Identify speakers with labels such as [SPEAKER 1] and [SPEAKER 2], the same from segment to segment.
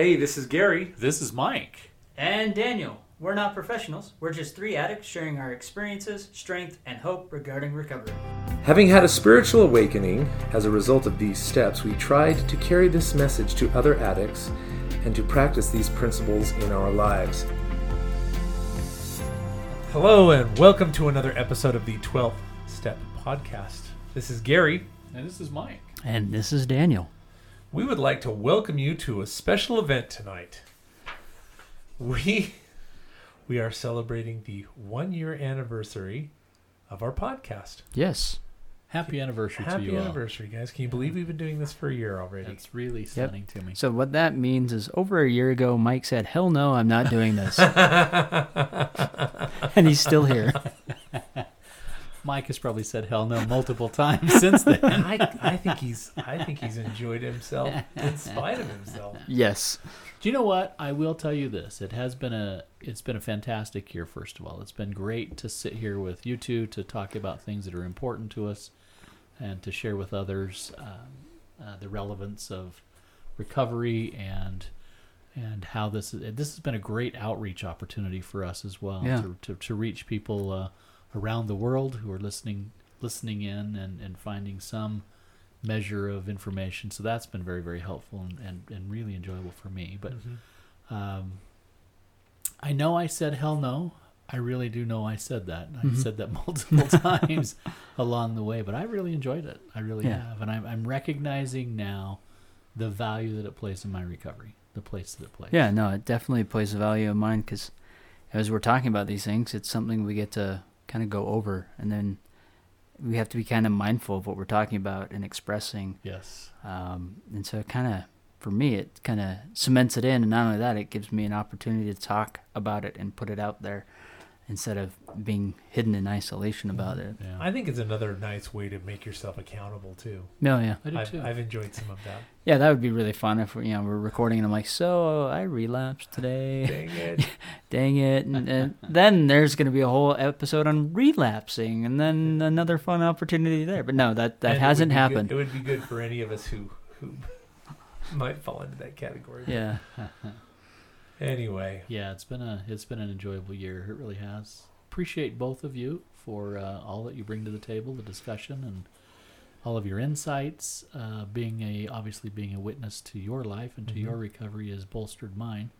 [SPEAKER 1] Hey, this is Gary.
[SPEAKER 2] This is Mike.
[SPEAKER 3] And Daniel. We're not professionals. We're just three addicts sharing our experiences, strength, and hope regarding recovery.
[SPEAKER 1] Having had a spiritual awakening as a result of these steps, we tried to carry this message to other addicts and to practice these principles in our lives.
[SPEAKER 4] Hello, and welcome to another episode of the 12th Step Podcast. This is Gary.
[SPEAKER 2] And this is Mike.
[SPEAKER 5] And this is Daniel.
[SPEAKER 4] We would like to welcome you to a special event tonight. We we are celebrating the one year anniversary of our podcast.
[SPEAKER 5] Yes.
[SPEAKER 2] Happy anniversary to
[SPEAKER 4] Happy
[SPEAKER 2] you
[SPEAKER 4] anniversary, guys. Can you believe we've been doing this for a year already?
[SPEAKER 2] That's really stunning to me.
[SPEAKER 5] So what that means is over a year ago Mike said, "Hell no, I'm not doing this." and he's still here.
[SPEAKER 2] Mike has probably said hell no multiple times since then.
[SPEAKER 4] I, I think he's I think he's enjoyed himself in spite of himself.
[SPEAKER 5] Yes.
[SPEAKER 2] Do you know what? I will tell you this. It has been a it's been a fantastic year first of all. It's been great to sit here with you two to talk about things that are important to us and to share with others um, uh, the relevance of recovery and and how this is, this has been a great outreach opportunity for us as well
[SPEAKER 5] Yeah.
[SPEAKER 2] to, to, to reach people uh, around the world who are listening listening in and, and finding some measure of information so that's been very very helpful and, and, and really enjoyable for me but um, I know I said hell no. I really do know I said that. I
[SPEAKER 5] Mhm.
[SPEAKER 2] said that multiple times along the way, but I really enjoyed it. I really
[SPEAKER 5] Yeah.
[SPEAKER 2] have, and I'm, I'm recognizing now the value that it plays in my recovery, the place that it plays.
[SPEAKER 5] Yeah, no, it definitely plays a value of mine because as we're talking about these things, it's something we get to kind of go over, and then we have to be kind of mindful of what we're talking about and expressing.
[SPEAKER 2] Yes.
[SPEAKER 5] Um, and so it kind of, for me, it kind of cements it in, and not only that, it gives me an opportunity to talk about it and put it out there instead of being hidden in isolation mm-hmm. about it.
[SPEAKER 2] Yeah.
[SPEAKER 4] I think it's another nice way to make yourself accountable too.
[SPEAKER 5] No, yeah.
[SPEAKER 2] I do
[SPEAKER 4] I've,
[SPEAKER 2] too.
[SPEAKER 4] I've enjoyed some of that.
[SPEAKER 5] Yeah, that would be really fun if you know we're recording and I'm like, so I relapsed today.
[SPEAKER 4] Dang it.
[SPEAKER 5] Dang it! And, and then there's going to be a whole episode on relapsing, and then another fun opportunity there. But no, that that
[SPEAKER 4] And
[SPEAKER 5] hasn't
[SPEAKER 4] would be good-
[SPEAKER 5] happened.
[SPEAKER 4] it would be good for any of us who who might fall into that category.
[SPEAKER 5] Yeah,
[SPEAKER 4] Anyway,
[SPEAKER 2] yeah, it's been a it's been an enjoyable year. It really has. Appreciate both of you for uh, all that you bring to the table, the discussion, and all of your insights. Uh, being a obviously being a witness to your life and to
[SPEAKER 4] Mhm.
[SPEAKER 2] your recovery has bolstered mine.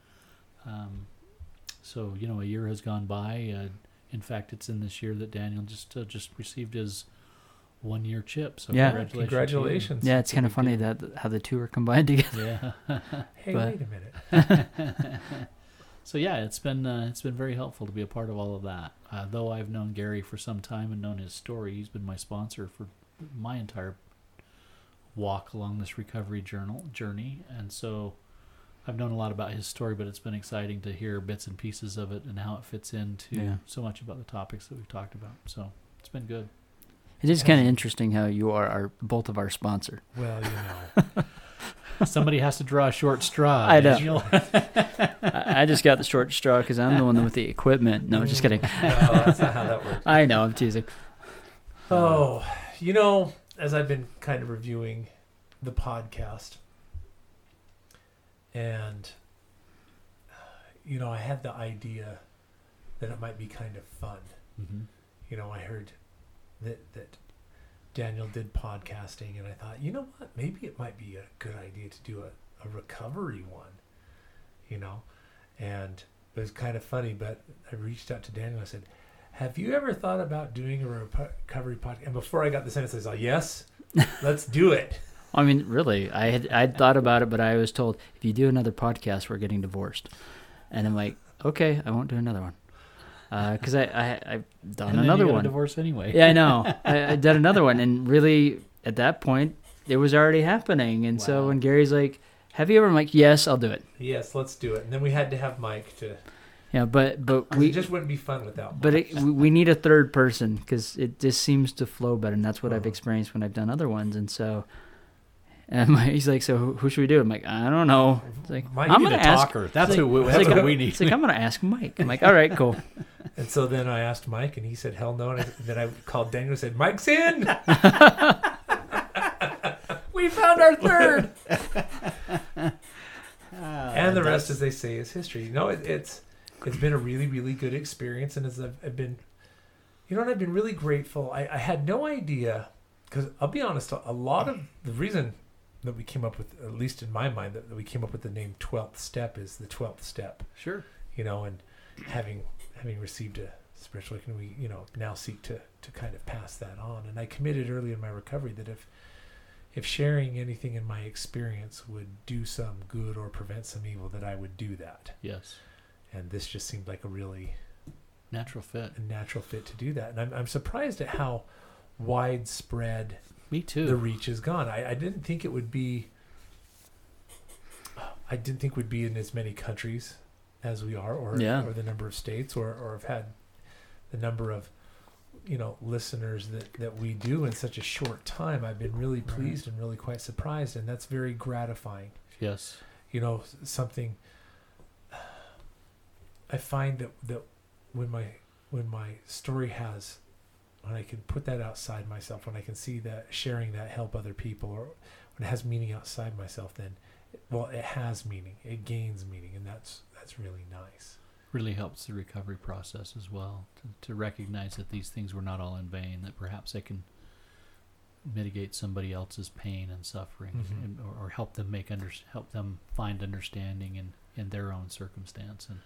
[SPEAKER 2] Um, so you know, a year has gone by. Uh, in fact, it's in this year that Daniel just uh, just received his one year chip. So
[SPEAKER 5] Yeah.
[SPEAKER 2] congratulations!
[SPEAKER 4] congratulations.
[SPEAKER 5] yeah. It's kind of funny that how the two are combined together.
[SPEAKER 2] Yeah.
[SPEAKER 4] Hey,
[SPEAKER 5] but-
[SPEAKER 4] wait a minute.
[SPEAKER 2] so yeah, it's been uh, it's been very helpful to be a part of all of that. Uh, though I've known Gary for some time and known his story, he's been my sponsor for my entire walk along this recovery journal journey, and so I've known a lot about his story. But it's been exciting to hear bits and pieces of it and how it fits into
[SPEAKER 5] Yeah.
[SPEAKER 2] so much about the topics that we've talked about. So it's been good.
[SPEAKER 5] It is kind of interesting how you are our both of our sponsor.
[SPEAKER 4] Well, you know.
[SPEAKER 2] Somebody has to draw a short straw.
[SPEAKER 5] I know. I, just got the short straw because I'm the one with the equipment. No, just kidding.
[SPEAKER 4] No, that's not how that works.
[SPEAKER 5] I know I'm teasing.
[SPEAKER 4] Oh, you know, as I've been kind of reviewing the podcast, and you know, I had the idea that it might be kind of fun.
[SPEAKER 2] Mhm.
[SPEAKER 4] You know, I heard that that Daniel did podcasting, and I thought, you know what, maybe it might be a good idea to do a, a recovery one. You know, and it was kind of funny, but I reached out to Daniel. I said, "Have you ever thought about doing a recovery podcast?" And before I got the sentence, I was like, "Yes, let's do it."
[SPEAKER 5] I mean, really, I had I'd thought about it, but I was told if you do another podcast, we're getting divorced, and I'm like, okay, I won't do another one, because I, I I've done another
[SPEAKER 2] you got a
[SPEAKER 5] one.
[SPEAKER 2] divorce anyway.
[SPEAKER 5] Yeah, I know. I, I did another one, and really, at that point, it was already happening. And so when Gary's like, "Have you ever?" I'm like, "Yes, I'll do it."
[SPEAKER 4] Yes, let's do it. And then we had to have Mike to.
[SPEAKER 5] Yeah, but but we
[SPEAKER 4] it just wouldn't be fun without.
[SPEAKER 5] but it, we need a third person because it just seems to flow better, and that's what I've
[SPEAKER 4] Uh-huh.
[SPEAKER 5] experienced when I've done other ones. And so, and my, he's like, "So who, should we do?" I'm like, "I don't know." It's like
[SPEAKER 4] Mike,
[SPEAKER 5] I'm gonna
[SPEAKER 2] a
[SPEAKER 5] ask.
[SPEAKER 2] talker. That's
[SPEAKER 5] it's
[SPEAKER 2] who.
[SPEAKER 5] like-
[SPEAKER 2] That's
[SPEAKER 5] like,
[SPEAKER 2] what we need.
[SPEAKER 5] It's like I'm gonna ask Mike. I'm like, "All right, cool."
[SPEAKER 4] and so then I asked Mike, and he said, "Hell no." And I, then I called Daniel and said, "Mike's in."
[SPEAKER 2] we found our third.
[SPEAKER 4] and and the rest, as they say, is history. You know, it, it's it's been a really, really good experience, and as I've, I've been, you know, what I've been really grateful. I, I had no idea because I'll be honest, a lot of the reason that we came up with, at least in my mind, that, that we came up with the name Twelfth Step is the twelfth step.
[SPEAKER 2] Sure.
[SPEAKER 4] You know, and having having received a spiritual awakening, we you know now seek to to kind of pass that on. And I committed early in my recovery that if if sharing anything in my experience would do some good or prevent some evil, that I would do that.
[SPEAKER 2] Yes.
[SPEAKER 4] And this just seemed like a really
[SPEAKER 2] Natural fit.
[SPEAKER 4] a natural fit to do that. And I'm, I'm surprised at how widespread
[SPEAKER 2] Me too.
[SPEAKER 4] the reach is gone. I, I didn't think it would be. I didn't think we'd be in as many countries as we are, or
[SPEAKER 5] Yeah.
[SPEAKER 4] or the number of states, or or have had the number of you know listeners that that we do in such a short time. I've been really
[SPEAKER 2] Right.
[SPEAKER 4] pleased and really quite surprised, and that's very gratifying.
[SPEAKER 2] yes.
[SPEAKER 4] You know, something. I find that that when my when my story has when I can put that outside myself, when I can see that sharing that help other people, or when it has meaning outside myself, then well, it has meaning. It gains meaning, and that's that's really nice.
[SPEAKER 2] Really helps the recovery process as well to, to recognize that these things were not all in vain. That perhaps they can mitigate somebody else's pain and suffering,
[SPEAKER 4] Mhm.
[SPEAKER 2] and, or, or help them make under, help them find understanding in in their own circumstance, and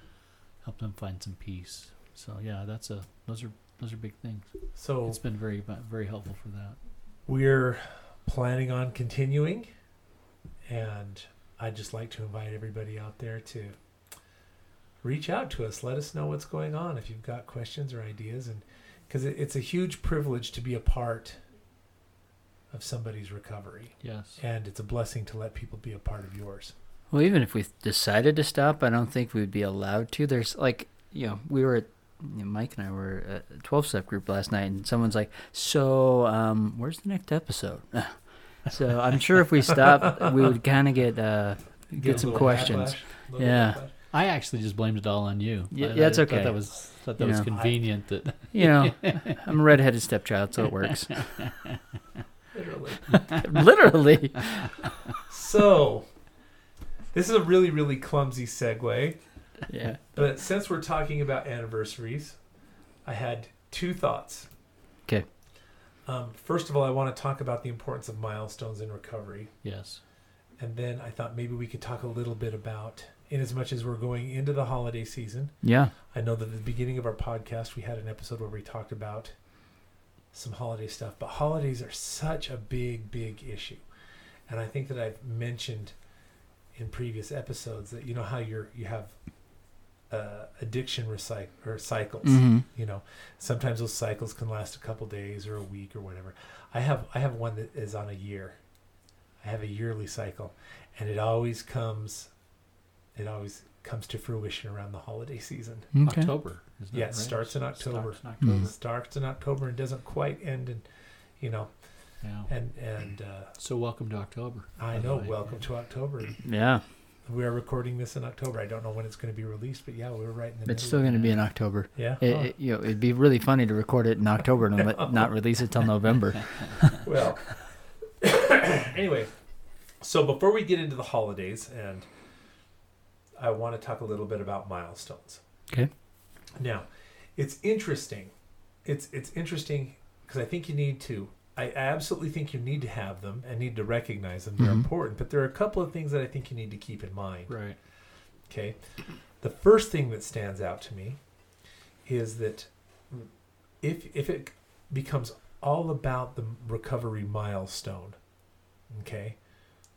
[SPEAKER 2] help them find some peace. So yeah, that's a those are those are big things.
[SPEAKER 4] So
[SPEAKER 2] It's been very very helpful for that.
[SPEAKER 4] we're planning on continuing, and I'd just like to invite everybody out there to reach out to us. Let us know what's going on if you've got questions or ideas, and because it, it's a huge privilege to be a part of somebody's recovery,
[SPEAKER 2] Yes.
[SPEAKER 4] and it's a blessing to let people be a part of yours.
[SPEAKER 5] Well, even if we decided to stop, I don't think we'd be allowed to. There's like, you know, we were at, you know, Mike and I were at a 12 step group last night, and someone's like, So, um, where's the next episode? so I'm sure if we stop, we would kind of get, uh, get,
[SPEAKER 4] a
[SPEAKER 5] some questions.
[SPEAKER 4] backlash,
[SPEAKER 5] Yeah.
[SPEAKER 4] backlash.
[SPEAKER 2] I actually just blamed it all on you.
[SPEAKER 5] Yeah,
[SPEAKER 2] I-
[SPEAKER 5] yeah, it's
[SPEAKER 2] I thought
[SPEAKER 5] okay.
[SPEAKER 2] That was thought that
[SPEAKER 5] You
[SPEAKER 2] was
[SPEAKER 5] know.
[SPEAKER 2] convenient. That
[SPEAKER 5] You know, I'm a redheaded stepchild, so it works.
[SPEAKER 4] Literally.
[SPEAKER 5] Literally.
[SPEAKER 4] So, this is a really, really clumsy segue.
[SPEAKER 5] Yeah.
[SPEAKER 4] But since we're talking about anniversaries, I had two thoughts.
[SPEAKER 5] 'Kay.
[SPEAKER 4] Um, first of all, I want to talk about the importance of milestones in recovery.
[SPEAKER 2] yes.
[SPEAKER 4] And then I thought maybe we could talk a little bit about, in as much as we're going into the holiday season,
[SPEAKER 5] Yeah.
[SPEAKER 4] I know that at the beginning of our podcast, we had an episode where we talked about some holiday stuff, but holidays are such a big, big issue. And I think that I've mentioned in previous episodes that you know how you're you have uh, addiction recycle or cycles.
[SPEAKER 5] hmm
[SPEAKER 4] You know, sometimes those cycles can last a couple days or a week or whatever. I have I have one that is on a year. I have a yearly cycle, and it always comes. It always comes to fruition around the holiday season.
[SPEAKER 5] Okay.
[SPEAKER 2] October. Isn't
[SPEAKER 4] Yeah, it
[SPEAKER 2] right?
[SPEAKER 4] starts in October.
[SPEAKER 2] Starts in October.
[SPEAKER 5] Mm.
[SPEAKER 4] Starts in October and doesn't quite end in, you know,
[SPEAKER 2] Yeah.
[SPEAKER 4] and and uh,
[SPEAKER 2] So welcome to October.
[SPEAKER 4] I know.
[SPEAKER 2] way.
[SPEAKER 4] Welcome to October.
[SPEAKER 5] Yeah.
[SPEAKER 4] We are recording this in October. I don't know when it's going to be released, but yeah, we're right in the.
[SPEAKER 5] It's still going to be in October.
[SPEAKER 4] Yeah.
[SPEAKER 5] It,
[SPEAKER 4] Oh,
[SPEAKER 5] it- you know, it'd be really funny to record it in October and let, not release it till November.
[SPEAKER 4] well. anyway, so before we get into the holidays, and I want to talk a little bit about milestones.
[SPEAKER 5] Okay.
[SPEAKER 4] Now, it's interesting. It's it's interesting because I think you need to. I absolutely think you need to have them and need to recognize them. They're
[SPEAKER 5] Mhm.
[SPEAKER 4] important, but there are a couple of things that I think you need to keep in mind.
[SPEAKER 2] Right.
[SPEAKER 4] Okay. The first thing that stands out to me is that if if it becomes all about the recovery milestone, okay,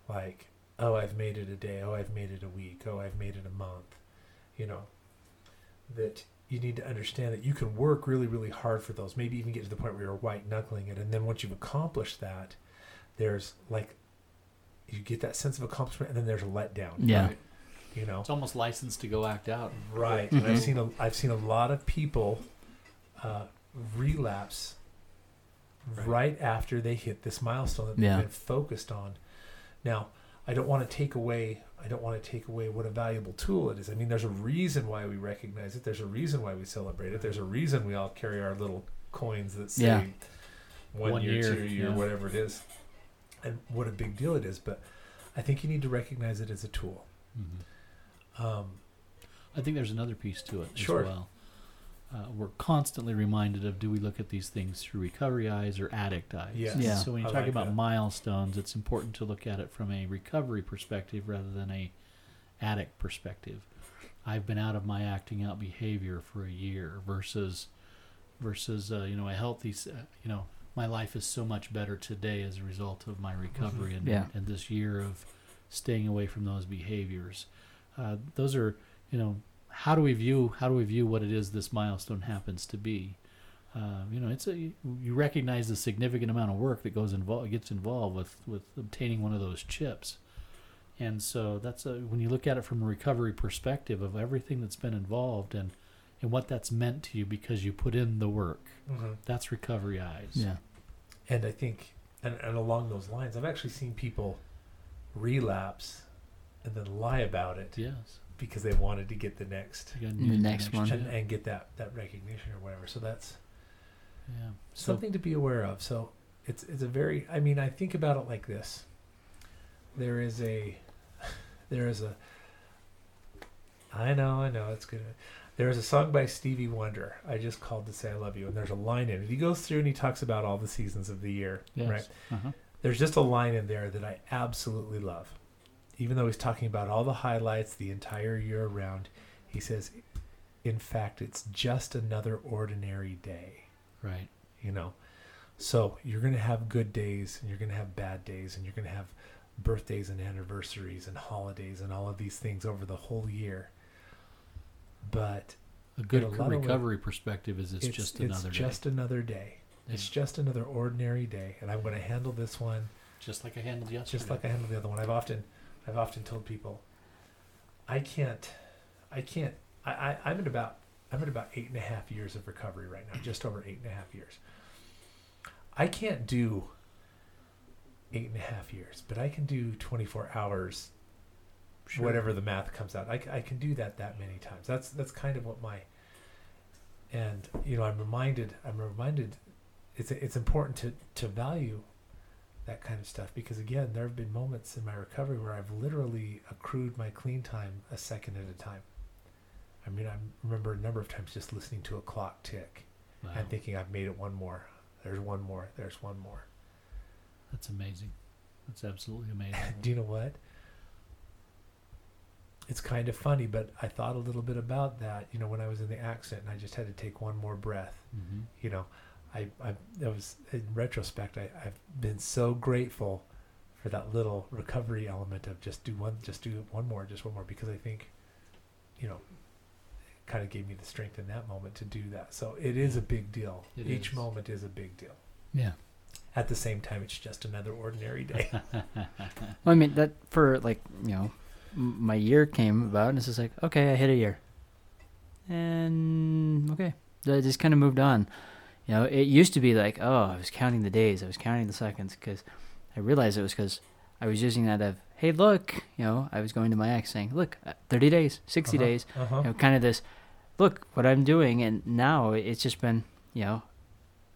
[SPEAKER 4] like oh I've made it a day, oh I've made it a week, oh I've made it a month, you know, that you need to understand that you can work really really hard for those. Maybe even get to the point where you're white knuckling it, and then once you've accomplished that, there's like you get that sense of accomplishment, and then there's a letdown.
[SPEAKER 5] Yeah.
[SPEAKER 2] Right.
[SPEAKER 4] You know,
[SPEAKER 2] It's almost licensed to go act out.
[SPEAKER 4] Right, and I've
[SPEAKER 5] Mhm.
[SPEAKER 4] seen a I've seen a lot of people uh, relapse
[SPEAKER 2] Right.
[SPEAKER 4] right. after they hit this milestone that
[SPEAKER 5] Yeah.
[SPEAKER 4] they've been focused on. Now, I don't want to take away I don't want to take away what a valuable tool it is. I mean, there's a reason why we recognize it. There's a reason why we celebrate it. There's a reason we all carry our little coins that say
[SPEAKER 5] Yeah.
[SPEAKER 4] one,
[SPEAKER 2] One
[SPEAKER 4] year,
[SPEAKER 2] year,
[SPEAKER 4] two year,
[SPEAKER 2] yeah.
[SPEAKER 4] whatever it is, and what a big deal it is. But I think you need to recognize it as a tool.
[SPEAKER 2] Mhm.
[SPEAKER 4] Um,
[SPEAKER 2] I think there's another piece to it
[SPEAKER 4] Sure.
[SPEAKER 2] as well. Uh, we're constantly reminded of do we look at these things through recovery eyes or addict eyes?
[SPEAKER 4] Yes.
[SPEAKER 5] Yeah.
[SPEAKER 2] So when you
[SPEAKER 4] I
[SPEAKER 2] talk
[SPEAKER 4] like
[SPEAKER 2] about
[SPEAKER 4] that.
[SPEAKER 2] milestones, it's important to look at it from a recovery perspective rather than a addict perspective. I've been out of my acting out behavior for a year versus versus uh, you know a healthy uh, you know my life is so much better today as a result of my recovery and,
[SPEAKER 5] Yeah.
[SPEAKER 2] and this year of staying away from those behaviors. Uh, those are you know how do we view how do we view what it is this milestone happens to be? Uh, you know, it's a you recognize the significant amount of work that goes involved gets involved with with obtaining one of those chips, and so that's a when you look at it from a recovery perspective of everything that's been involved and and what that's meant to you because you put in the work. That's recovery eyes.
[SPEAKER 5] Yeah.
[SPEAKER 4] And I think, and, and along those lines, I've actually seen people relapse and then lie about it
[SPEAKER 2] Yes.
[SPEAKER 4] Because they wanted to get the next
[SPEAKER 5] The next one.
[SPEAKER 4] and, and get that, that recognition or whatever. So that's
[SPEAKER 2] Yeah. So
[SPEAKER 4] something to be aware of. So it's it's a very I mean I think about it like this. There is a there is a I know, I know, it's good. There is a song by Stevie Wonder. I just called to say I love you, and there's a line in it. He goes through and he talks about all the seasons of the year,
[SPEAKER 2] yes.
[SPEAKER 4] right?
[SPEAKER 2] Uh-huh.
[SPEAKER 4] There's just a line in there that I absolutely love. Even though he's talking about all the highlights the entire year around, he says, "In fact, it's just another ordinary day."
[SPEAKER 2] Right.
[SPEAKER 4] you know so you're going to have good days and you're going to have bad days and you're going to have birthdays and anniversaries and holidays and all of these things over the whole year but
[SPEAKER 2] A good
[SPEAKER 4] a of way-
[SPEAKER 2] recovery perspective is it's, just another day.
[SPEAKER 4] it's
[SPEAKER 2] day.
[SPEAKER 4] just another day it's just another ordinary day and i'm going to handle this one
[SPEAKER 2] just like I handled yesterday.
[SPEAKER 4] just like i handled the other one i've often i've often told people i can't i can't i, I i'm at about i'm at about eight and a half years of recovery right now just over eight and a half years. I can't do eight and a half years but i can do 24 hours
[SPEAKER 2] Sure.
[SPEAKER 4] whatever the math comes out. I can do that that many times. That's that's kind of what my and you know i'm reminded i'm reminded it's it's important to to value that kind of stuff. Because again there have been moments in my recovery where i've literally accrued my clean time a second at a time. I mean i remember a number of times just listening to a clock tick
[SPEAKER 2] Wow.
[SPEAKER 4] and thinking i've made it one more. There's one more. There's one more.
[SPEAKER 2] That's amazing. That's absolutely amazing.
[SPEAKER 4] do you know what? It's kind of funny but i thought a little bit about that you know when i was in the accident and i just had to take one more breath
[SPEAKER 2] hmm
[SPEAKER 4] you know i i that was in retrospect I, i've been so grateful for that little recovery element of just do one just do one more just one more because i think you know it kind of gave me the strength in that moment to do that so it is a big deal
[SPEAKER 2] It
[SPEAKER 4] each
[SPEAKER 2] is.
[SPEAKER 4] moment is a big deal
[SPEAKER 2] Yeah.
[SPEAKER 4] at the same time it's just another ordinary day
[SPEAKER 5] Well, I mean that for like you know, m- my year came about, and it's just like okay, I hit a year, and okay, I just kind of moved on. You know, it used to be like oh, I was counting the days, I was counting the seconds, because I realized it was because I was using that of hey look, you know, I was going to my ex saying look, uh, thirty days, 60
[SPEAKER 4] Uh-huh,
[SPEAKER 5] days,
[SPEAKER 4] uh-huh.
[SPEAKER 5] you know, kind of this look what I'm doing, and now it's just been you know,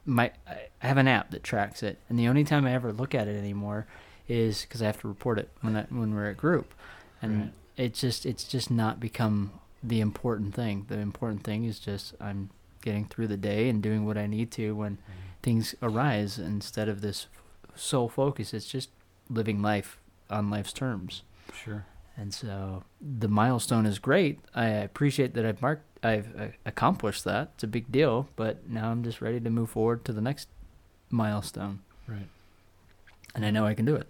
[SPEAKER 5] my I I have an app that tracks it, and the only time I ever look at it anymore is because I have to report it when I, when we're at group, and
[SPEAKER 2] Right.
[SPEAKER 5] it's just it's just not become the important thing. The important thing is just I'm getting through the day and doing what I need to when things arise instead of this sole focus. It's just living life on life's terms.
[SPEAKER 2] Sure.
[SPEAKER 5] And so the milestone is great. I appreciate that I've marked, I've uh, accomplished that. It's a big deal. But now I'm just ready to move forward to the next milestone,
[SPEAKER 2] Right.
[SPEAKER 5] and I know I can do it.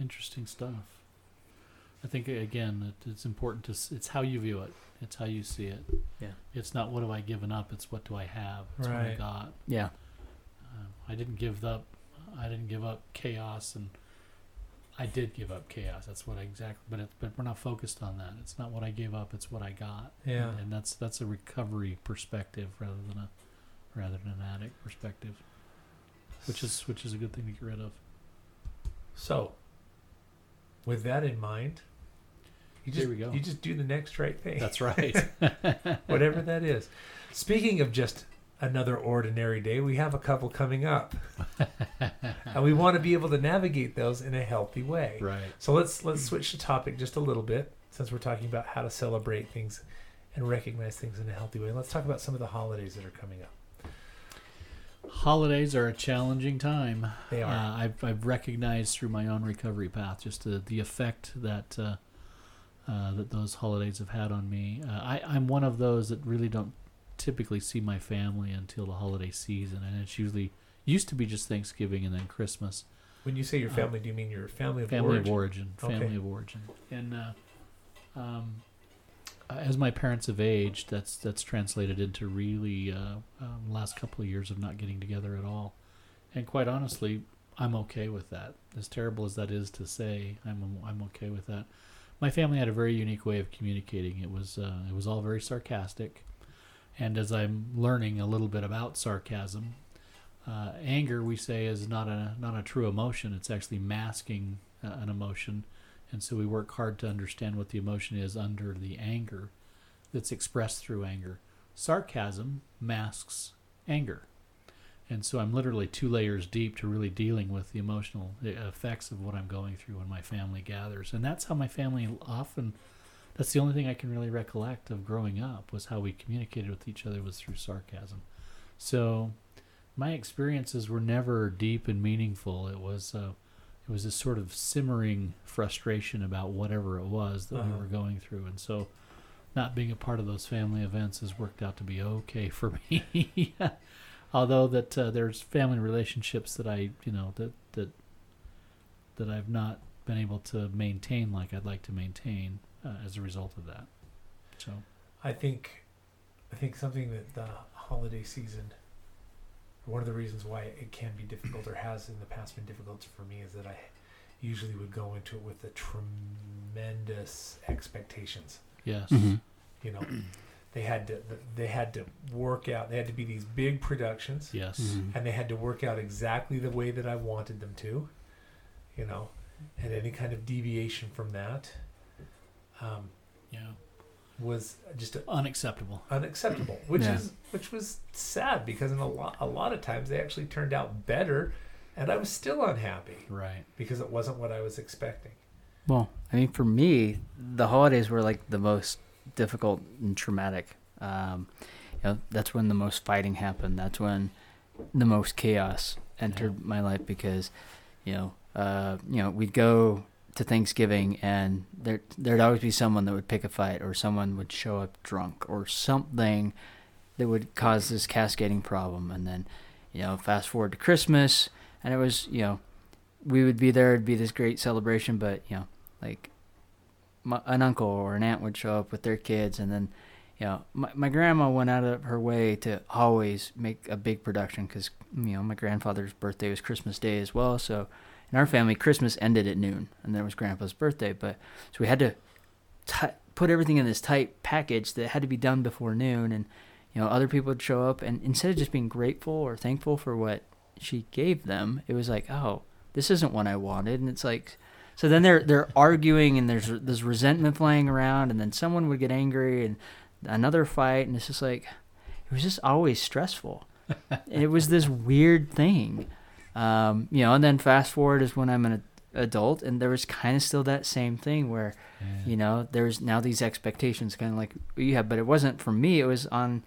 [SPEAKER 2] Interesting stuff. I think again that it's important to. s- It's how you view it. It's how you see it.
[SPEAKER 5] Yeah.
[SPEAKER 2] It's not what have I given up. It's what do I have. It's what I got.
[SPEAKER 5] Yeah.
[SPEAKER 2] Um, I didn't give up. I didn't give up chaos, and I did give up chaos. That's what I exactly. But it, but we're not focused on that. It's not what I gave up. It's what I got.
[SPEAKER 4] Yeah.
[SPEAKER 2] And, and that's that's a recovery perspective rather than a rather than an addict perspective, which is which is a good thing to get rid of.
[SPEAKER 4] So, with that in mind, you
[SPEAKER 2] Here
[SPEAKER 4] just
[SPEAKER 2] we go.
[SPEAKER 4] you just do the next right thing,
[SPEAKER 2] That's right.
[SPEAKER 4] whatever that is. Speaking of just another ordinary day, we have a couple coming up, and we want to be able to navigate those in a healthy way.
[SPEAKER 2] right.
[SPEAKER 4] So let's let's switch the topic just a little bit. since we're talking about how to celebrate things and recognize things in a healthy way, let's talk about some of the holidays that are coming up.
[SPEAKER 2] Holidays are a challenging time.
[SPEAKER 4] They are.
[SPEAKER 2] Uh, I've, I've recognized through my own recovery path just the, the effect that uh, uh, that those holidays have had on me. Uh, I, I'm one of those that really don't typically see my family until the holiday season, and it's usually used to be just Thanksgiving and then Christmas.
[SPEAKER 4] When you say your
[SPEAKER 2] Uh,
[SPEAKER 4] family, do you mean your family of
[SPEAKER 2] family
[SPEAKER 4] origin?
[SPEAKER 2] of origin family
[SPEAKER 4] Okay.
[SPEAKER 2] of origin and uh, um, uh, as my parents have aged that's that's translated into really uh, um, last couple of years of not getting together at all and quite honestly i'm okay with that as terrible as that is to say i'm i'm okay with that my family had a very unique way of communicating. It was uh, it was all very sarcastic. And as i'm learning a little bit about sarcasm uh, anger we say is not a not a true emotion. It's actually masking uh, an emotion. And so we work hard to understand what the emotion is under the anger that's expressed through anger. Sarcasm masks anger and so i'm literally two layers deep to really dealing with the emotional uh, effects of what i'm going through when my family gathers and that's how my family often that's the only thing i can really recollect of growing up was how we communicated with each other was through sarcasm so my experiences were never deep and meaningful. It was uh, it was this sort of simmering frustration about whatever it was that we
[SPEAKER 4] Uh-huh.
[SPEAKER 2] were going through, and so not being a part of those family events has worked out to be okay for me. Although that uh, there's family relationships that I you know that that that I've not been able to maintain like I'd like to maintain uh, as a result of that. So
[SPEAKER 4] I think, I think something that the holiday season, one of the reasons why it can be difficult or has in the past been difficult for me is that I usually would go into it with the tremendous expectations.
[SPEAKER 2] yes,
[SPEAKER 5] Mhm.
[SPEAKER 4] You know, they had to they had to work out. They had to be these big productions,
[SPEAKER 2] yes,
[SPEAKER 5] Mhm.
[SPEAKER 4] and they had to work out exactly the way that I wanted them to. You know, and any kind of deviation from that um,
[SPEAKER 2] yeah,
[SPEAKER 4] was just a,
[SPEAKER 2] unacceptable.
[SPEAKER 4] unacceptable, which
[SPEAKER 5] Yeah.
[SPEAKER 4] is which was sad because in a lot a lot of times they actually turned out better, and I was still unhappy
[SPEAKER 2] Right.
[SPEAKER 4] because it wasn't what I was expecting.
[SPEAKER 5] Well, I mean, for me, the holidays were like the most difficult and traumatic. Um, you know, that's when the most fighting happened. That's when the most chaos entered my life because, you know, uh, you know, we'd go to Thanksgiving and there there'd always be someone that would pick a fight or someone would show up drunk or something that would cause this cascading problem. And then, you know, fast forward to Christmas and it was, you know, we would be there. It'd be this great celebration, but you know, like my, an uncle or an aunt would show up with their kids, and then you know, my my grandma went out of her way to always make a big production because you know my grandfather's birthday was Christmas Day as well. So in our family, Christmas ended at noon, and then it was Grandpa's birthday. But so we had to ti put everything in this tight package that had to be done before noon, and you know, other people would show up, and instead of just being grateful or thankful for what she gave them, it was like, oh, this isn't what I wanted, and it's like, so then they're they're arguing, and there's there's resentment flying around, and then someone would get angry, and another fight, and it's just like, it was just always stressful, it was this weird thing, um, you know. And then fast forward is when I'm an adult, and there was kind of still that same thing where you know there's now these expectations kind of like you have but it wasn't for me it was on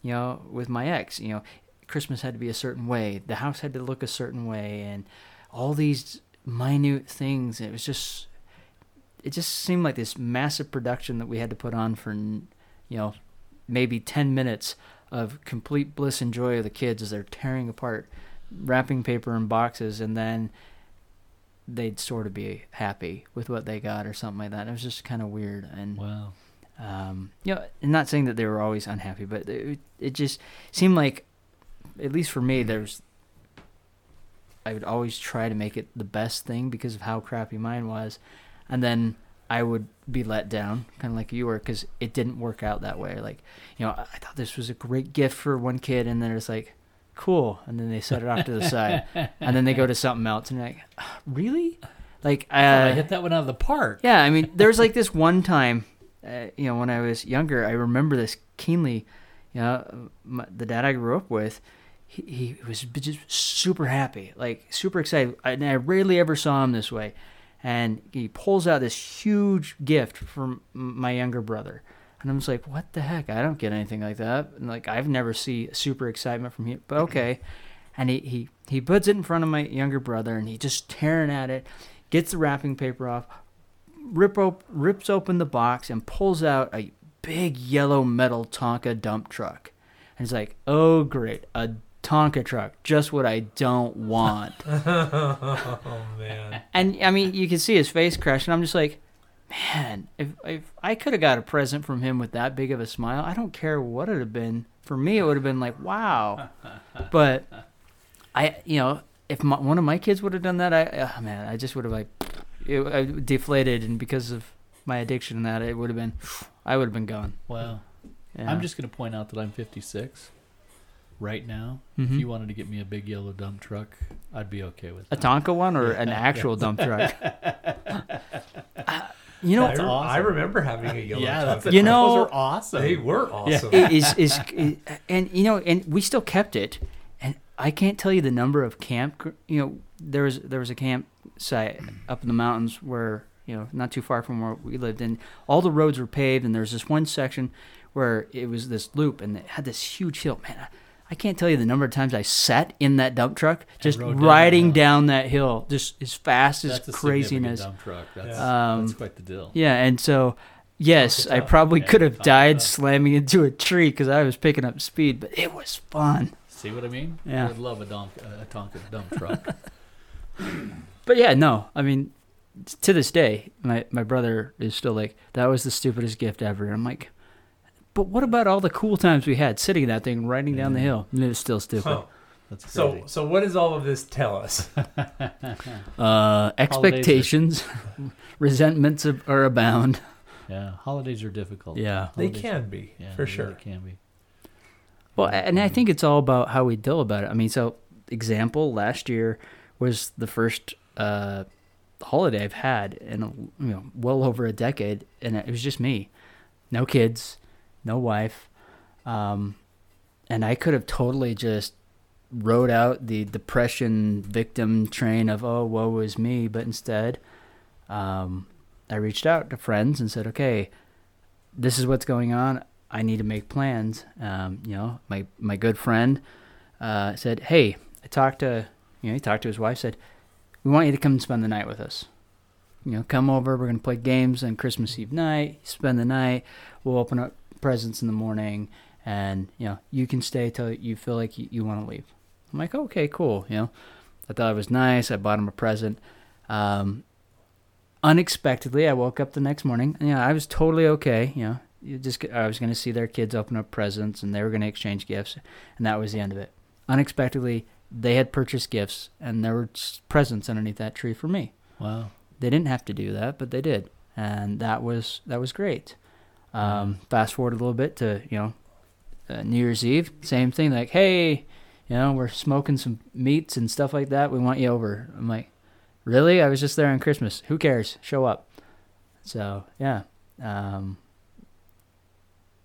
[SPEAKER 5] you know with my ex you know. Christmas had to be a certain way. The house had to look a certain way and all these minute things it was just it just seemed like this massive production that we had to put on for you know maybe 10 minutes of complete bliss and joy of the kids as they're tearing apart wrapping paper and boxes and then they'd sort of be happy with what they got or something like that. It was just kind of weird, and
[SPEAKER 2] Wow.
[SPEAKER 5] um, you know, and not saying that they were always unhappy, but it, it just seemed like, at least for me, there's. I would always try to make it the best thing because of how crappy mine was, and then I would be let down, kind of like you were, because it didn't work out that way. Like, you know, I, thought this was a great gift for one kid, and then it's like, cool, and then they set it off to the side, and then they go to something else, and you're like, really? Like, uh,
[SPEAKER 2] I hit that one out of the park.
[SPEAKER 5] yeah, I mean, there's like this one time, uh, you know, when I was younger, I remember this keenly. You know, my, the dad I grew up with, he, he was just super happy, like super excited. And I rarely ever saw him this way. and he pulls out this huge gift from my younger brother. And I'm just like, what the heck? I don't get anything like that. And like, I've never see super excitement from him, but okay. And he, he, he puts it in front of my younger brother and he just tearing at it, gets the wrapping paper off, rip op- rips open the box and pulls out a big yellow metal Tonka dump truck. And he's like, oh, great, a Tonka truck, just what I don't want.
[SPEAKER 4] oh man.
[SPEAKER 5] And I mean, you can see his face crush, and I'm just like, man, if if I could have got a present from him with that big of a smile, I don't care what it'd have been. For me, it would have been like, wow. But I, you know, if my, one of my kids would have done that, I, oh, man, I just would have like, it, I deflated, and because of my addiction and that, it would have been, I would have been gone.
[SPEAKER 2] Wow.
[SPEAKER 5] Yeah.
[SPEAKER 2] I'm just going to point out that I'm 56 right now.
[SPEAKER 5] Mhm.
[SPEAKER 2] If you wanted to get me a big yellow dump truck, I'd be okay with
[SPEAKER 5] it.
[SPEAKER 2] a.
[SPEAKER 5] Tonka one or an actual dump truck. Uh, you know,
[SPEAKER 4] I, re-
[SPEAKER 2] awesome.
[SPEAKER 4] I remember having a yellow
[SPEAKER 2] yeah, that's
[SPEAKER 4] Tonka.
[SPEAKER 5] You know-
[SPEAKER 2] those are awesome.
[SPEAKER 4] they were awesome.
[SPEAKER 5] it is is and you know and we still kept it and i can't tell you the number of camp you know there was there was a campsite up in the mountains where you know not too far from where we lived and all the roads were paved and there was this one section where it was this loop and it had this huge hill man I, I can't tell you the number of times I sat in that dump truck, just
[SPEAKER 2] rode down
[SPEAKER 5] riding down that hill, just as fast as
[SPEAKER 2] that's a significant
[SPEAKER 5] craziness.
[SPEAKER 2] dump truck. That's,
[SPEAKER 4] Yeah.
[SPEAKER 5] Um,
[SPEAKER 2] that's quite the deal.
[SPEAKER 5] Yeah, and so yes, I probably could have died slamming into a tree because I was picking up speed, but it was fun.
[SPEAKER 2] See what I mean?
[SPEAKER 5] Yeah.
[SPEAKER 2] I would love a, donk, a Tonka dump truck.
[SPEAKER 5] But yeah, no, I mean, t- to this day, my my brother is still like, that was the stupidest gift ever. And I'm like, but what about all the cool times we had sitting in that thing, riding down the hill? And it was still stupid.
[SPEAKER 4] Huh.
[SPEAKER 2] That's.
[SPEAKER 4] So, so what does all of this tell us?
[SPEAKER 5] Uh, expectations, resentments ab- are abound.
[SPEAKER 2] yeah, holidays are difficult.
[SPEAKER 5] Yeah.
[SPEAKER 4] They
[SPEAKER 2] Holidays-
[SPEAKER 4] can be,
[SPEAKER 2] yeah,
[SPEAKER 4] for
[SPEAKER 2] they
[SPEAKER 4] sure.
[SPEAKER 2] really can be.
[SPEAKER 5] Well, and I think it's all about how we deal about it. I mean, so example, last year was the first uh, holiday I've had in a, you know well over a decade, and it was just me, no kids, no wife, um, and I could have totally just rode out the depression victim train of oh woe is me, but instead, um, I reached out to friends and said, okay, this is what's going on. I need to make plans. Um, you know, my my good friend uh, said, "Hey, I talked to you know he talked to his wife. Said, we want you to come and spend the night with us. You know, come over. We're gonna play games on Christmas Eve night. Spend the night. We'll open up presents in the morning, and you know you can stay till you feel like you, you want to leave." I'm like, "Okay, cool." You know, I thought it was nice. I bought him a present. Um, unexpectedly, I woke up the next morning. And, you know, I was totally okay. You know, you just I was going to see their kids open up presents and they were going to exchange gifts, and that was the end of it. Unexpectedly, they had purchased gifts and there were presents underneath that tree for me.
[SPEAKER 2] Wow.
[SPEAKER 5] They didn't have to do that, but they did, and that was that was great. Um, fast forward a little bit to you know uh, New Year's Eve, same thing. Like, hey, you know, we're smoking some meats and stuff like that. We want you over. I'm like, really? I was just there on Christmas. Who cares? Show up. So yeah. Um,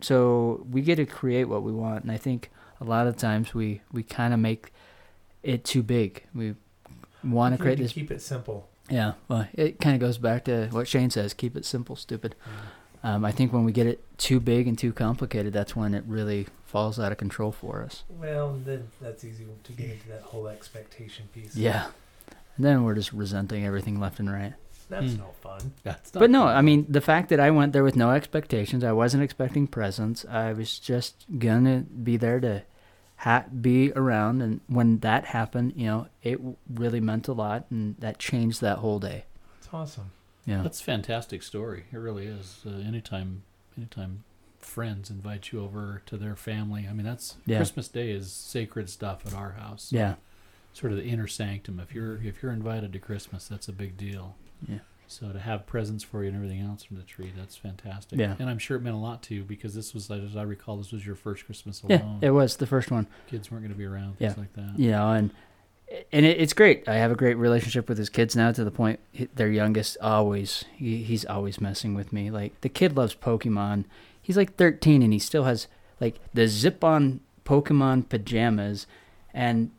[SPEAKER 5] so we get to create what we want, and I think a lot of times we we kind of make it too big. We want to create this
[SPEAKER 4] keep it simple.
[SPEAKER 5] yeah, well, it kind of goes back to what Shane says: keep it simple, stupid. Um, I think when we get it too big and too complicated, that's when it really falls out of control for us.
[SPEAKER 4] Well, then that's easy to get into that whole expectation piece.
[SPEAKER 5] Yeah, and then we're just resenting everything left and right.
[SPEAKER 4] That's
[SPEAKER 2] Hmm.
[SPEAKER 4] no fun.
[SPEAKER 2] That's not
[SPEAKER 5] But no,
[SPEAKER 2] fun.
[SPEAKER 5] I mean the fact that I went there with no expectations, I wasn't expecting presents. I was just gonna be there to ha- be around, and when that happened, you know, it w- really meant a lot, and that changed that whole day.
[SPEAKER 4] It's awesome.
[SPEAKER 5] Yeah,
[SPEAKER 2] That's a fantastic story. It really is. Uh, anytime, anytime friends invite you over to their family. I mean, that's
[SPEAKER 5] Yeah.
[SPEAKER 2] Christmas Day is sacred stuff at our house.
[SPEAKER 5] yeah,
[SPEAKER 2] Sort of the inner sanctum. If you're if you're invited to Christmas, that's a big deal.
[SPEAKER 5] yeah.
[SPEAKER 2] So to have presents for you and everything else from the tree, that's fantastic.
[SPEAKER 5] Yeah.
[SPEAKER 2] And I'm sure it meant a lot to you because this was, as I recall, this was your first Christmas alone.
[SPEAKER 5] Yeah, it was the first one.
[SPEAKER 2] Kids weren't going to be around,
[SPEAKER 5] Yeah.
[SPEAKER 2] things like that.
[SPEAKER 5] know and and it, it's great. I have a great relationship with his kids now to the point their youngest always he, he's always messing with me. Like the kid loves pokemon. He's like 13 and he still has like the zip on pokemon pajamas. And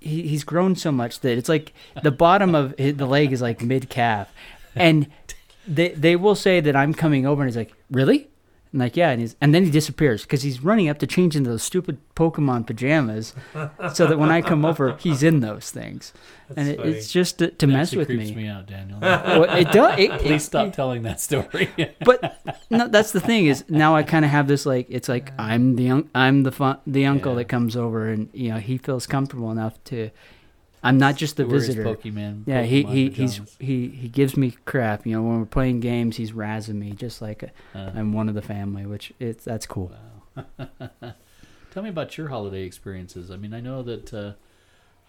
[SPEAKER 5] he, he's grown so much that it's like the bottom of his, the leg is like mid calf and they they will say that I'm coming over, and he's like, "Really?" I'm like, "Yeah," and he's and then he disappears because he's running up to change into those stupid Pokemon pajamas, so that when I come over, he's in those things,
[SPEAKER 4] That's
[SPEAKER 5] and it,
[SPEAKER 4] funny.
[SPEAKER 5] it's just to, to
[SPEAKER 2] It
[SPEAKER 5] mess with
[SPEAKER 2] creeps
[SPEAKER 5] me.
[SPEAKER 2] me out, Daniel.
[SPEAKER 5] Well, it does. It,
[SPEAKER 2] Please
[SPEAKER 5] it-
[SPEAKER 2] stop telling that story.
[SPEAKER 5] but no, that's the thing is now I kind of have this like it's like I'm the un- I'm the fun- the uncle
[SPEAKER 2] Yeah.
[SPEAKER 5] that comes over and you know he feels comfortable enough to I'm not just the
[SPEAKER 2] Wear his
[SPEAKER 5] visitor.
[SPEAKER 2] Pokemon.
[SPEAKER 5] Yeah, he
[SPEAKER 2] Pokemon
[SPEAKER 5] he he's
[SPEAKER 2] pajamas.
[SPEAKER 5] he he gives me crap. You know, when we're playing games, he's razzing me just like a,
[SPEAKER 2] Uh,
[SPEAKER 5] I'm one of the family, which it's that's cool.
[SPEAKER 2] Wow. Tell me about your holiday experiences. I mean, I know that uh,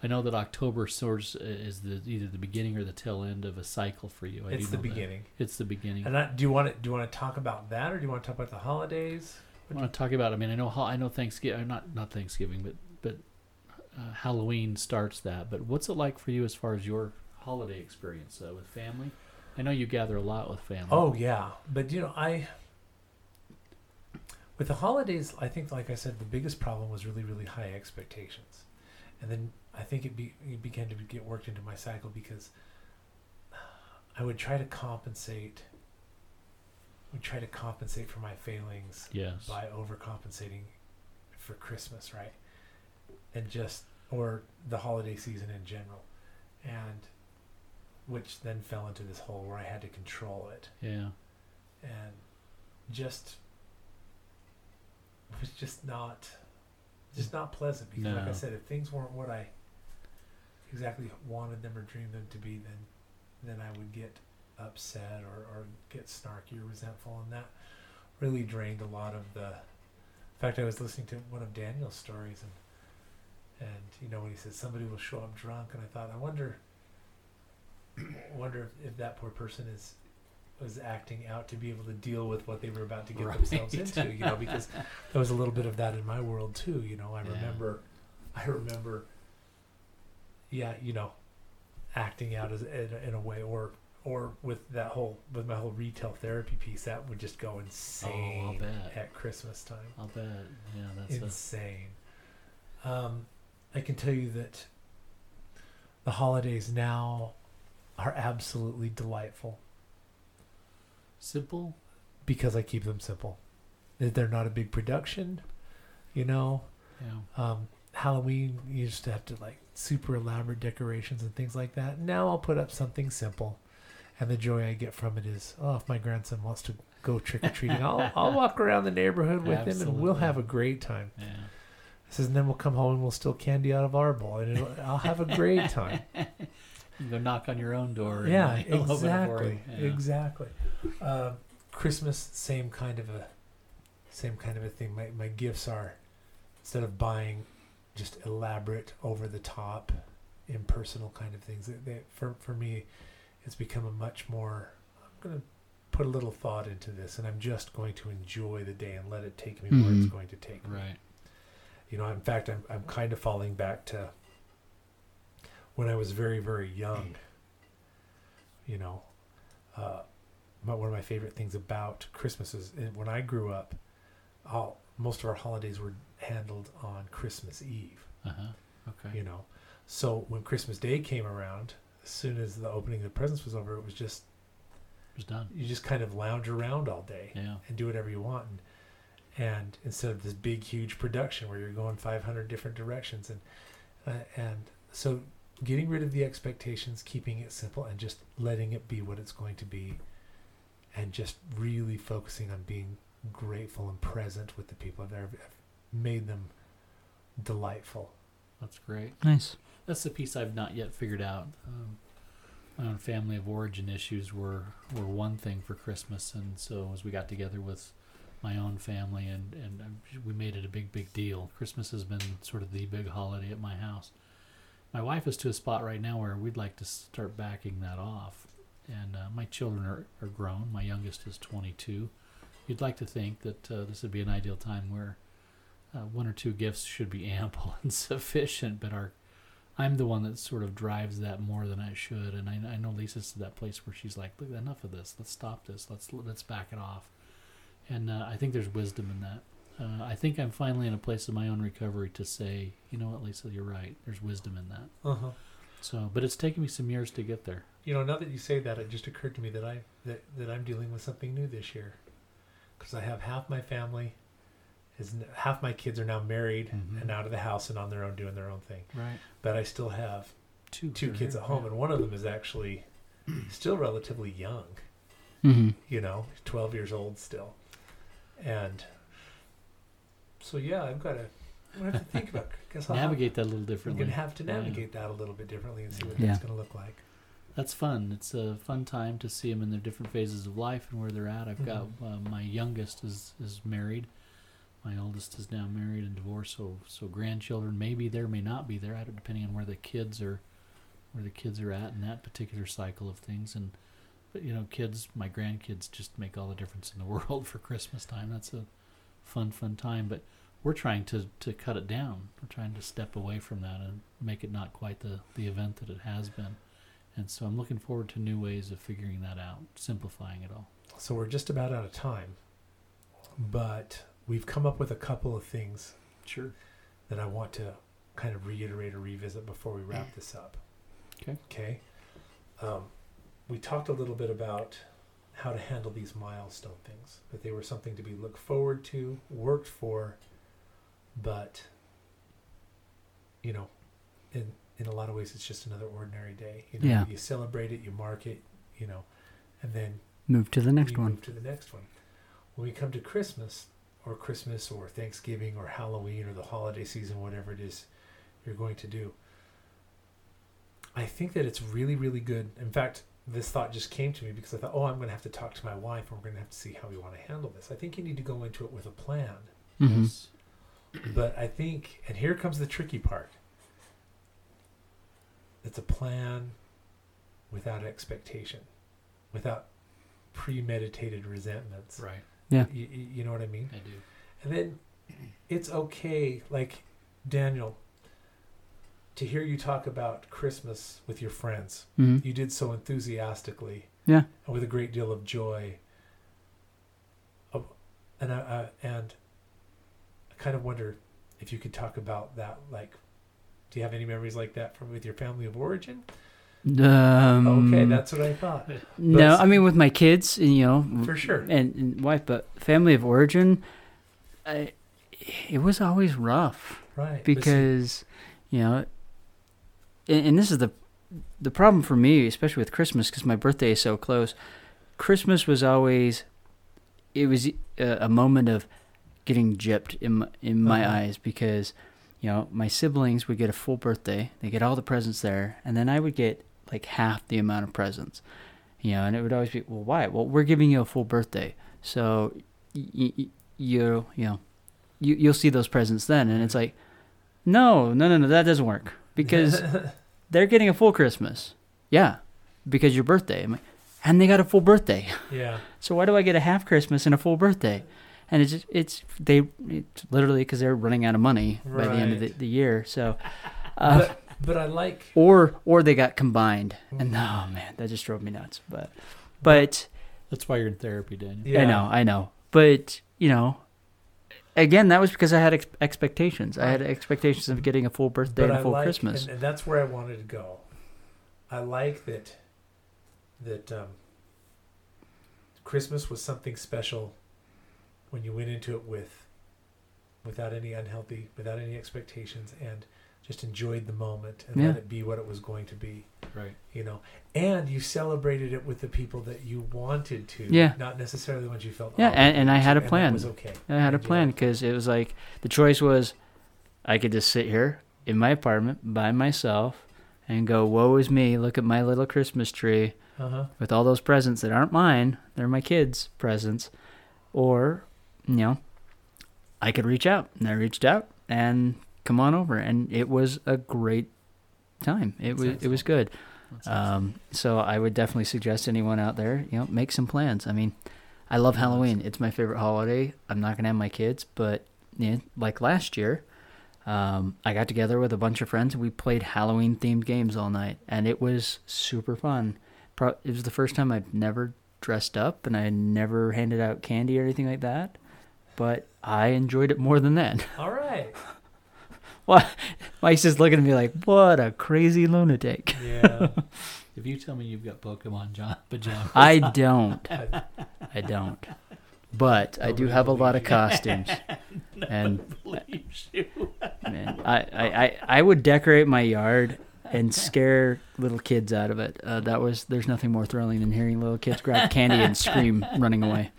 [SPEAKER 2] I know that October sort is the either the beginning or the tail end of a cycle for you. I
[SPEAKER 4] it's
[SPEAKER 2] do
[SPEAKER 4] the
[SPEAKER 2] know that.
[SPEAKER 4] beginning.
[SPEAKER 2] It's the beginning.
[SPEAKER 4] And I, do you want to do you want to talk about that, or do you want to talk about the holidays?
[SPEAKER 2] I want to talk about. I mean, I know ho- I know Thanksgiving, not not Thanksgiving, but but uh, Halloween starts that. But what's it like for you as far as your holiday experience uh, with family? I know you gather a lot with family.
[SPEAKER 4] Oh yeah, but you know I. With the holidays, I think, like I said, the biggest problem was really, really high expectations, and then I think it, be, it began to get worked into my cycle because I would try to compensate. Would try to compensate for my failings
[SPEAKER 2] yes.
[SPEAKER 4] by overcompensating for Christmas, right? And just or the holiday season in general. And which then fell into this hole where I had to control it
[SPEAKER 2] Yeah.
[SPEAKER 4] and just it was just not just not pleasant because like I said if things weren't what I exactly wanted them or dreamed them to be then then I would get upset or, or get snarky or resentful and that really drained a lot of the in fact I was listening to one of Daniel's stories and and you know when he said somebody will show up drunk and I thought I wonder wonder if, if that poor person is was acting out to be able to deal with what they were about to get
[SPEAKER 2] Right.
[SPEAKER 4] themselves into you know because there was a little bit of that in my world too you know I
[SPEAKER 2] Yeah.
[SPEAKER 4] remember I remember yeah you know acting out as in, a- in a way or or with that whole with my whole retail therapy piece that would just go insane
[SPEAKER 2] bet.
[SPEAKER 4] at Christmas time
[SPEAKER 2] I'll bet. Yeah, that's a,
[SPEAKER 4] insane. Um, I can tell you that the holidays now are absolutely delightful
[SPEAKER 2] simple.
[SPEAKER 4] because I keep them simple. They- They're not a big production, you know.
[SPEAKER 2] Yeah.
[SPEAKER 4] Um, Halloween, you used to have to like super elaborate decorations and things like that. Now I'll put up something simple, and the joy I get from it is, oh, if my grandson wants to go trick or treating, I'll I'll walk around the neighborhood with him, and we'll have a great time.
[SPEAKER 2] Yeah.
[SPEAKER 4] Says, and then we'll come home and we'll steal candy out of our bowl, and it'll, I'll have a great time.
[SPEAKER 2] You go knock on your own door.
[SPEAKER 4] yeah,
[SPEAKER 2] he'll open it for
[SPEAKER 4] exactly.
[SPEAKER 2] Yeah.
[SPEAKER 4] exactly. Um, Christmas, same kind of a, same kind of a thing. My my gifts are, instead of buying, just elaborate, over the top, impersonal kind of things. They, they, for for me, it's become a much more. I'm gonna put a little thought into this, and I'm just going to enjoy the day and let it take me where it's
[SPEAKER 5] Mhm.
[SPEAKER 4] going to take me.
[SPEAKER 2] Right.
[SPEAKER 4] You know, in fact, I'm I'm kind of falling back to when I was very very young. You know, uh, my, one of my favorite things about Christmas is when I grew up, all most of our holidays were handled on Christmas Eve.
[SPEAKER 2] Uh huh. Okay.
[SPEAKER 4] You know, so when Christmas Day came around, as soon as the opening of the presents was over, it was just
[SPEAKER 2] It was done.
[SPEAKER 4] you just kind of lounge around all day
[SPEAKER 2] Yeah.
[SPEAKER 4] and do whatever you want and, and instead of this big huge production where you're going 500 different directions and uh, and so getting rid of the expectations keeping it simple and just letting it be what it's going to be and just really focusing on being grateful and present with the people that have made them delightful
[SPEAKER 2] That's great.
[SPEAKER 5] Nice.
[SPEAKER 2] That's the piece I've not yet figured out. Um, my own family of origin issues were were one thing for Christmas, and so as we got together with my own family, and and we made it a big big deal. Christmas has been sort of the big holiday at my house. My wife is to a spot right now where we'd like to start backing that off, and uh, my children are, are grown. My youngest is 22. You'd like to think that uh, this would be an ideal time where uh, one or two gifts should be ample and sufficient, but our I'm the one that sort of drives that more than I should, and I, I know Lisa's to that place where she's like, "Look, enough of this. Let's stop this. Let's let's back it off." And uh, I think there's wisdom in that. Uh, I think I'm finally in a place of my own recovery to say, you know what, Lisa, you're right. There's wisdom in that.
[SPEAKER 4] uh-huh.
[SPEAKER 2] So, but it's taken me some years to get there.
[SPEAKER 4] You know, now that you say that, it just occurred to me that I that, that I'm dealing with something new this year, because I have half my family, is half my kids are now married
[SPEAKER 2] Mhm.
[SPEAKER 4] and out of the house and on their own doing their own thing,
[SPEAKER 2] Right.
[SPEAKER 4] but I still have
[SPEAKER 2] Two.
[SPEAKER 4] two kids
[SPEAKER 2] here,
[SPEAKER 4] at home,
[SPEAKER 2] yeah.
[SPEAKER 4] and one of them is actually still relatively young.
[SPEAKER 5] hmm
[SPEAKER 4] You know, twelve years old still, and so yeah, I've got to. I'm gonna have to think about. Guess I'll have-
[SPEAKER 2] Navigate that a little differently.
[SPEAKER 4] I'm gonna have to
[SPEAKER 2] Yeah.
[SPEAKER 4] navigate that a little bit differently and see what
[SPEAKER 5] Yeah.
[SPEAKER 4] that's gonna look like.
[SPEAKER 2] That's fun. It's a fun time to see them in their different phases of life and where they're at. I've got uh, my youngest is is married. My oldest is now married and divorced. So so grandchildren may be there, may not be there, depending on where the kids are, where the kids are at in that particular cycle of things. And you know, kids, my grandkids just make all the difference in the world for Christmas time. That's a fun fun time. But we're trying to to cut it down. We're trying to step away from that and make it not quite the the event that it has been. And so I'm looking forward to new ways of figuring that out, simplifying it all.
[SPEAKER 4] So we're just about out of time, but we've come up with a couple of things
[SPEAKER 2] Sure.
[SPEAKER 4] that I want to kind of reiterate or revisit before we wrap this up.
[SPEAKER 2] Okay.
[SPEAKER 4] Okay. Um, we talked a little bit about how to handle these milestone things, that they were something to be looked forward to, worked for, but you know, in in a lot of ways, it's just another ordinary day. You know,
[SPEAKER 5] Yeah.
[SPEAKER 4] you celebrate it, you mark it, you know, and then
[SPEAKER 5] Move to the next one.
[SPEAKER 4] move to the next one. When we come to Christmas, or Christmas, or Thanksgiving, or Halloween, or the holiday season, whatever it is you're going to do, I think that it's really, really good. In fact, this thought just came to me because I thought, oh, I'm going to have to talk to my wife, and we're going to have to see how we want to handle this. I think you need to go into it with a plan.
[SPEAKER 5] hmm
[SPEAKER 2] Yes.
[SPEAKER 4] But I think, and here comes the tricky part it's a plan without expectation, without premeditated resentments.
[SPEAKER 2] Right.
[SPEAKER 5] Yeah.
[SPEAKER 4] You, you know what I mean?
[SPEAKER 2] I do.
[SPEAKER 4] And then it's okay, like Daniel, to hear you talk about Christmas with your friends.
[SPEAKER 5] hmm
[SPEAKER 4] You did so enthusiastically.
[SPEAKER 5] Yeah.
[SPEAKER 4] And with a great deal of joy. Oh, and I, I and I kind of wonder if you could talk about that. Like, do you have any memories like that from with your family of origin?
[SPEAKER 5] Um,
[SPEAKER 4] okay, that's what I thought.
[SPEAKER 5] no. I mean, with my kids, and, you know,
[SPEAKER 4] For sure.
[SPEAKER 5] and, and wife, but family of origin, I, it was always rough
[SPEAKER 4] Right. but
[SPEAKER 5] because, you know, and, and this is the the problem for me, especially with Christmas, because my birthday is so close. Christmas was always, it was a, a moment of getting gypped in my, in my
[SPEAKER 4] Uh-huh.
[SPEAKER 5] eyes because, you know, my siblings would get a full birthday, they get all the presents there, and then I would get like half the amount of presents, you know, and it would always be, well, why? Well, we're giving you a full birthday, so y- y- you you know, you you'll see those presents then, and it's like, no, no, no, no, that doesn't work because they're getting a full Christmas. Yeah, because your birthday. Like, and they got a full birthday.
[SPEAKER 4] yeah.
[SPEAKER 5] So why do I get a half Christmas and a full birthday? And it's just, it's they it's literally because they're running out of money by the end of the, the year. So, uh,
[SPEAKER 4] but but I like
[SPEAKER 5] or or they got combined, and
[SPEAKER 4] Mhm.
[SPEAKER 5] oh man, that just drove me nuts. But but
[SPEAKER 2] That's why you're in therapy, Daniel.
[SPEAKER 4] Yeah.
[SPEAKER 5] I know I know. But you know, again, that was because I had ex- expectations. I had expectations of getting a full birthday
[SPEAKER 4] but
[SPEAKER 5] and a full
[SPEAKER 4] like,
[SPEAKER 5] Christmas.
[SPEAKER 4] And, and that's where I wanted to go. I like that that um, Christmas was something special when you went into it with without any unhealthy, without any expectations, and just enjoyed the moment and let it be what it was going to be.
[SPEAKER 2] Right.
[SPEAKER 4] You know, and you celebrated it with the people that you wanted to,
[SPEAKER 5] Yeah.
[SPEAKER 4] not necessarily the ones you felt.
[SPEAKER 5] Yeah, and- and I had a
[SPEAKER 4] to, and
[SPEAKER 5] plan.
[SPEAKER 4] that was okay.
[SPEAKER 5] I had a
[SPEAKER 4] And you
[SPEAKER 5] plan because it was like the choice was I could just sit here in my apartment by myself and go, "Woe is me! Look at my little Christmas tree
[SPEAKER 4] Uh-huh.
[SPEAKER 5] with all those presents that aren't mine; they're my kids' presents." Or, you know, I could reach out, and I reached out and come on over, and it was a great time. It was it was good. Um, so I would definitely suggest anyone out there, you know, make some plans. I mean, I love Halloween. It's my favorite holiday. I'm not gonna have my kids, but yeah, like last year, um, I got together with a bunch of friends and we played Halloween themed games all night, and it was super fun. Pro- it was the first time I've never dressed up, and I never handed out candy or anything like that. But I enjoyed it more than that.
[SPEAKER 4] All right.
[SPEAKER 5] What? Mike's just looking at me like, what a crazy lunatic.
[SPEAKER 4] Yeah.
[SPEAKER 2] If you tell me you've got Pokemon John pajamas,
[SPEAKER 5] I don't. I don't. But I do have a lot of costumes. And man, I, I, I, I would decorate my yard and scare little kids out of it. Uh, that was there's nothing more thrilling than hearing little kids grab candy and scream running away.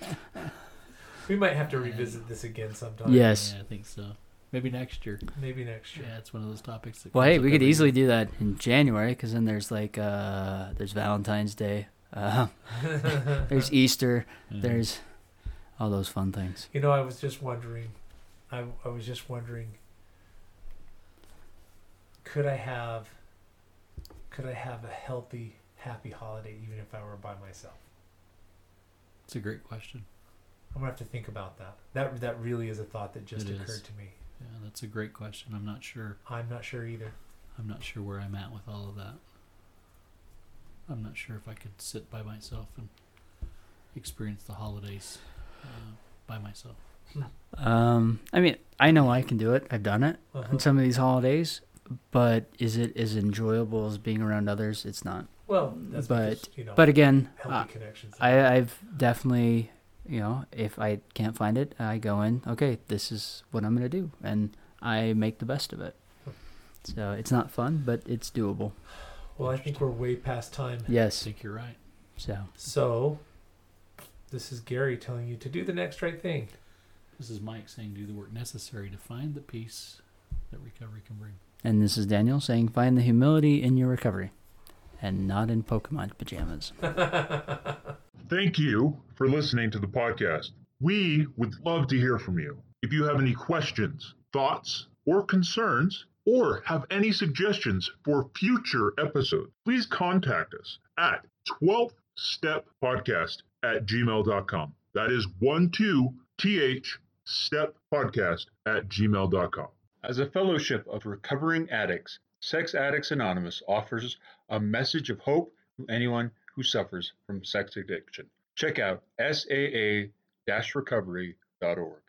[SPEAKER 4] we might have to revisit this again sometime.
[SPEAKER 5] Yes.
[SPEAKER 2] Yeah, I think so. Maybe next year.
[SPEAKER 4] Maybe next year.
[SPEAKER 2] Yeah, it's one of those topics. That
[SPEAKER 5] Well, hey, we could
[SPEAKER 2] every
[SPEAKER 5] easily
[SPEAKER 2] year.
[SPEAKER 5] do that in January because then there's like uh, there's Valentine's Day, uh, there's Easter,
[SPEAKER 2] Yeah.
[SPEAKER 5] there's all those fun things.
[SPEAKER 4] You know, I was just wondering. I, I was just wondering. Could I have? Could I have a healthy, happy holiday even if I were by myself?
[SPEAKER 2] It's a great question.
[SPEAKER 4] I'm gonna have to think about that. That that really is a thought that just
[SPEAKER 2] It is.
[SPEAKER 4] occurred to me.
[SPEAKER 2] Yeah, that's a great question. I'm not sure.
[SPEAKER 4] I'm not sure either.
[SPEAKER 2] I'm not sure where I'm at with all of that. I'm not sure if I could sit by myself and experience the holidays uh, by myself.
[SPEAKER 5] Um, I mean, I know I can do it. I've done it
[SPEAKER 4] Uh-huh.
[SPEAKER 5] on some of these holidays, but is it as enjoyable as being around others? It's not.
[SPEAKER 4] Well, that's
[SPEAKER 5] But-
[SPEAKER 4] because, you know,
[SPEAKER 5] But again, uh,
[SPEAKER 4] connections.
[SPEAKER 5] I, I've definitely, you know, if I can't find it, I go in. Okay, this is what I'm gonna do, and I make the best of it. Hmm. So it's not fun, but it's doable.
[SPEAKER 4] well, I think we're way past time.
[SPEAKER 5] Yes.
[SPEAKER 2] I think you're right.
[SPEAKER 5] So
[SPEAKER 4] So, this is Gary telling you to do the next right thing.
[SPEAKER 2] This is Mike saying, do the work necessary to find the peace that recovery can bring.
[SPEAKER 5] And this is Daniel saying, find the humility in your recovery and not in Pokemon pajamas.
[SPEAKER 6] Thank you for listening to the podcast. We would love to hear from you. If you have any questions, thoughts, or concerns, or have any suggestions for future episodes, please contact us at 12th Step Podcast at gmail.com. That is 12th Step Podcast at gmail.com. As a fellowship of recovering addicts, Sex Addicts Anonymous offers a message of hope to anyone who suffers from sex addiction. Check out saa-recovery.org.